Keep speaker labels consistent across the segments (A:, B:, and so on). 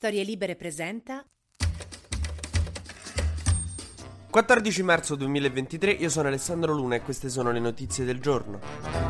A: Storie Libere presenta
B: 14 marzo 2023, io sono Alessandro Luna e queste sono le notizie del giorno.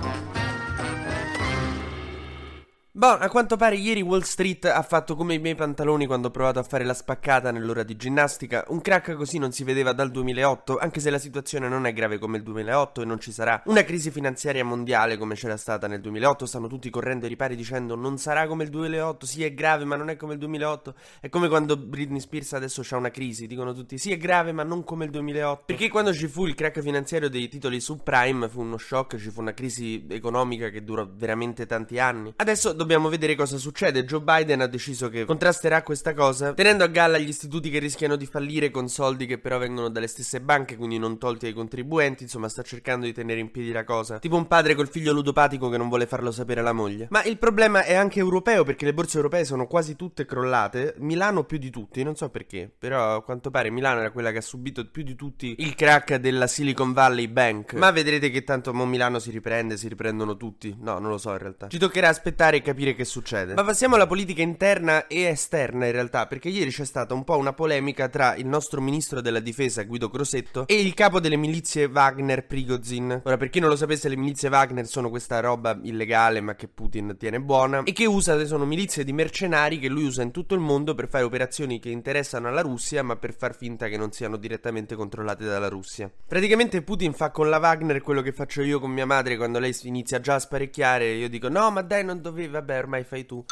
B: Boh, a quanto pare ieri Wall Street ha fatto come i miei pantaloni quando ho provato a fare la spaccata nell'ora di ginnastica. Un crack così non si vedeva dal 2008, anche se la situazione non è grave come il 2008 e non ci sarà una crisi finanziaria mondiale come c'era stata nel 2008. Stanno tutti correndo ai ripari dicendo non sarà come il 2008, sì è grave ma non è come il 2008. È come quando Britney Spears adesso c'ha una crisi, dicono tutti sì è grave ma non come il 2008. Perché quando ci fu il crack finanziario dei titoli subprime fu uno shock, ci fu una crisi economica che durò veramente tanti anni. Adesso dobbiamo dobbiamo vedere cosa succede. Joe Biden ha deciso che contrasterà questa cosa tenendo a galla gli istituti che rischiano di fallire con soldi che però vengono dalle stesse banche, quindi non tolti ai contribuenti. Insomma, sta cercando di tenere in piedi la cosa. Tipo un padre col figlio ludopatico che non vuole farlo sapere alla moglie. Ma il problema è anche europeo perché le borse europee sono quasi tutte crollate. Milano più di tutti, non so perché. Però a quanto pare Milano era quella che ha subito più di tutti il crack della Silicon Valley Bank. Ma vedrete che tanto mo Milano si riprende, si riprendono tutti. No, non lo so in realtà. Ci toccherà aspettare e capire capire che succede. Ma passiamo alla politica interna e esterna in realtà, perché ieri c'è stata un po' una polemica tra il nostro ministro della difesa Guido Crosetto e il capo delle milizie Wagner Prigozhin. Ora, per chi non lo sapesse, le milizie Wagner sono questa roba illegale ma che Putin tiene buona e che usa, sono milizie di mercenari che lui usa in tutto il mondo per fare operazioni che interessano alla Russia ma per far finta che non siano direttamente controllate dalla Russia. Praticamente Putin fa con la Wagner quello che faccio io con mia madre quando lei inizia già a sparecchiare, io dico no ma dai non dovevi, vabbè ormai fai tu.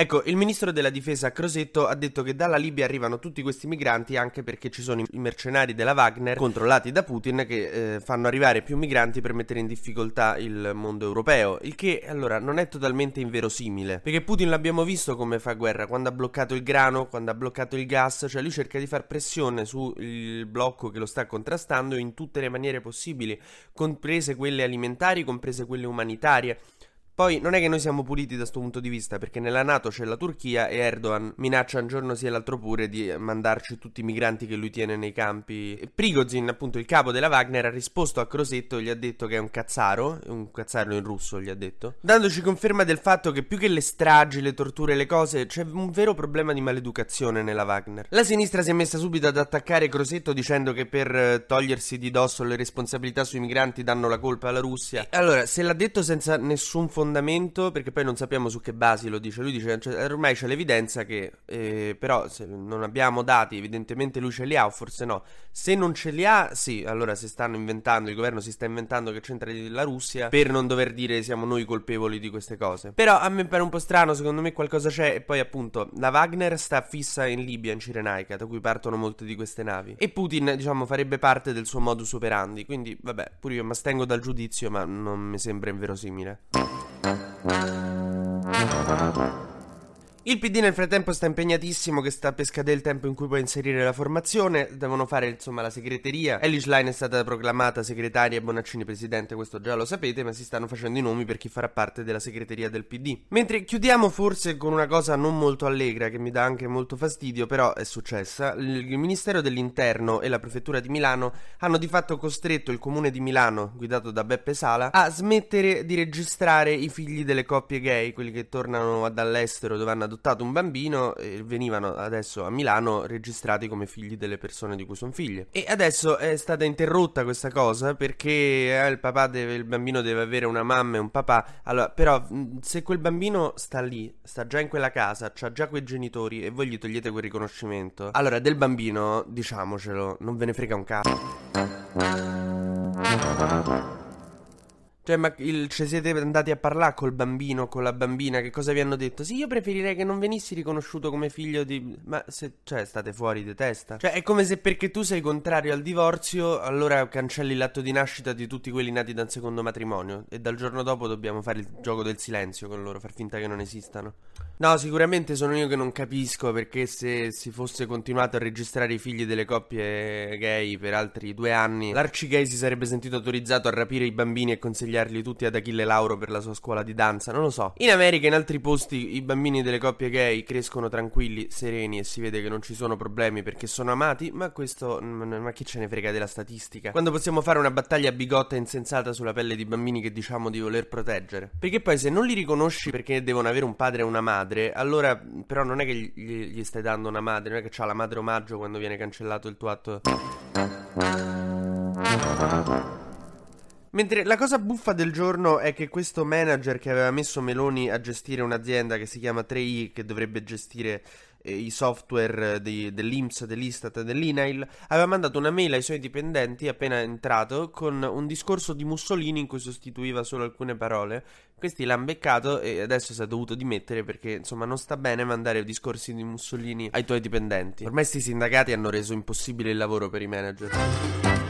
B: Ecco, il ministro della difesa Crosetto ha detto che dalla Libia arrivano tutti questi migranti anche perché ci sono i mercenari della Wagner controllati da Putin che eh, fanno arrivare più migranti per mettere in difficoltà il mondo europeo. Il che allora non è totalmente inverosimile. Perché Putin l'abbiamo visto come fa guerra quando ha bloccato il grano, quando ha bloccato il gas, cioè lui cerca di far pressione sul blocco che lo sta contrastando in tutte le maniere possibili, comprese quelle alimentari, comprese quelle umanitarie. Poi non è che noi siamo puliti da questo punto di vista, perché nella Nato c'è la Turchia e Erdogan minaccia un giorno sì e l'altro pure di mandarci tutti i migranti che lui tiene nei campi. Prigozhin, appunto il capo della Wagner, ha risposto a Crosetto e gli ha detto che è un cazzaro, un cazzaro in russo gli ha detto, dandoci conferma del fatto che più che le stragi, le torture le cose, c'è un vero problema di maleducazione nella Wagner. La sinistra si è messa subito ad attaccare Crosetto dicendo che per eh, togliersi di dosso le responsabilità sui migranti danno la colpa alla Russia. E allora, se l'ha detto senza nessun fondamento fondamento, perché poi non sappiamo su che basi lo dice. Lui dice, cioè, ormai c'è l'evidenza che, eh, però se non abbiamo dati, evidentemente lui ce li ha o forse no. Se non ce li ha, sì, allora si stanno inventando, il governo si sta inventando che c'entra la Russia per non dover dire siamo noi colpevoli di queste cose. Però a me pare un po' strano, secondo me qualcosa c'è e poi appunto la Wagner sta fissa in Libia, in Cirenaica, da cui partono molte di queste navi. E Putin, diciamo, farebbe parte del suo modus operandi, quindi vabbè, pure io mi astengo dal giudizio, ma non mi sembra inverosimile. Thank you. Il PD nel frattempo sta impegnatissimo che sta per scadere il tempo in cui può inserire la formazione, devono fare insomma la segreteria. Elish Line è stata proclamata segretaria e Bonaccini presidente, questo già lo sapete, ma si stanno facendo i nomi per chi farà parte della segreteria del PD. Mentre chiudiamo forse con una cosa non molto allegra che mi dà anche molto fastidio, però è successa. Il Ministero dell'Interno e la Prefettura di Milano hanno di fatto costretto il comune di Milano, guidato da Beppe Sala, a smettere di registrare i figli delle coppie gay, quelli che tornano dall'estero dove hanno adottato un bambino e venivano adesso a Milano registrati come figli delle persone di cui sono figlie. E adesso è stata interrotta questa cosa perché eh, il deve, il bambino deve avere una mamma e un papà. Allora, però, se quel bambino sta lì, sta già in quella casa, ha già quei genitori e voi gli togliete quel riconoscimento, allora del bambino, diciamocelo, non ve ne frega un cazzo. Cioè, ma il, cioè, siete andati a parlare col bambino, con la bambina, che cosa vi hanno detto? Sì, io preferirei che non venissi riconosciuto come figlio di... Ma se, cioè, state fuori di testa? Cioè, è come se perché tu sei contrario al divorzio, allora cancelli l'atto di nascita di tutti quelli nati da un secondo matrimonio. E dal giorno dopo dobbiamo fare il gioco del silenzio con loro, far finta che non esistano. No, sicuramente sono io che non capisco perché se si fosse continuato a registrare i figli delle coppie gay per altri due anni, l'arcigay si sarebbe sentito autorizzato a rapire i bambini e consigliare inviarli tutti ad Achille Lauro per la sua scuola di danza, non lo so. In America e in altri posti i bambini delle coppie gay crescono tranquilli, sereni e si vede che non ci sono problemi perché sono amati, ma questo ma chi ce ne frega della statistica? Quando possiamo fare una battaglia bigotta e insensata sulla pelle di bambini che diciamo di voler proteggere? Perché poi se non li riconosci perché devono avere un padre e una madre, allora però non è che gli, gli stai dando una madre, non è che c'ha la madre omaggio quando viene cancellato il tuo atto Mentre la cosa buffa del giorno è che questo manager che aveva messo Meloni a gestire un'azienda che si chiama 3i, che dovrebbe gestire eh, i software di, dell'Inps, dell'Istat e dell'INAIL, aveva mandato una mail ai suoi dipendenti appena entrato con un discorso di Mussolini in cui sostituiva solo alcune parole. Questi l'hanno beccato e adesso si è dovuto dimettere perché insomma non sta bene mandare discorsi di Mussolini ai tuoi dipendenti. Ormai questi sindacati hanno reso impossibile il lavoro per i manager.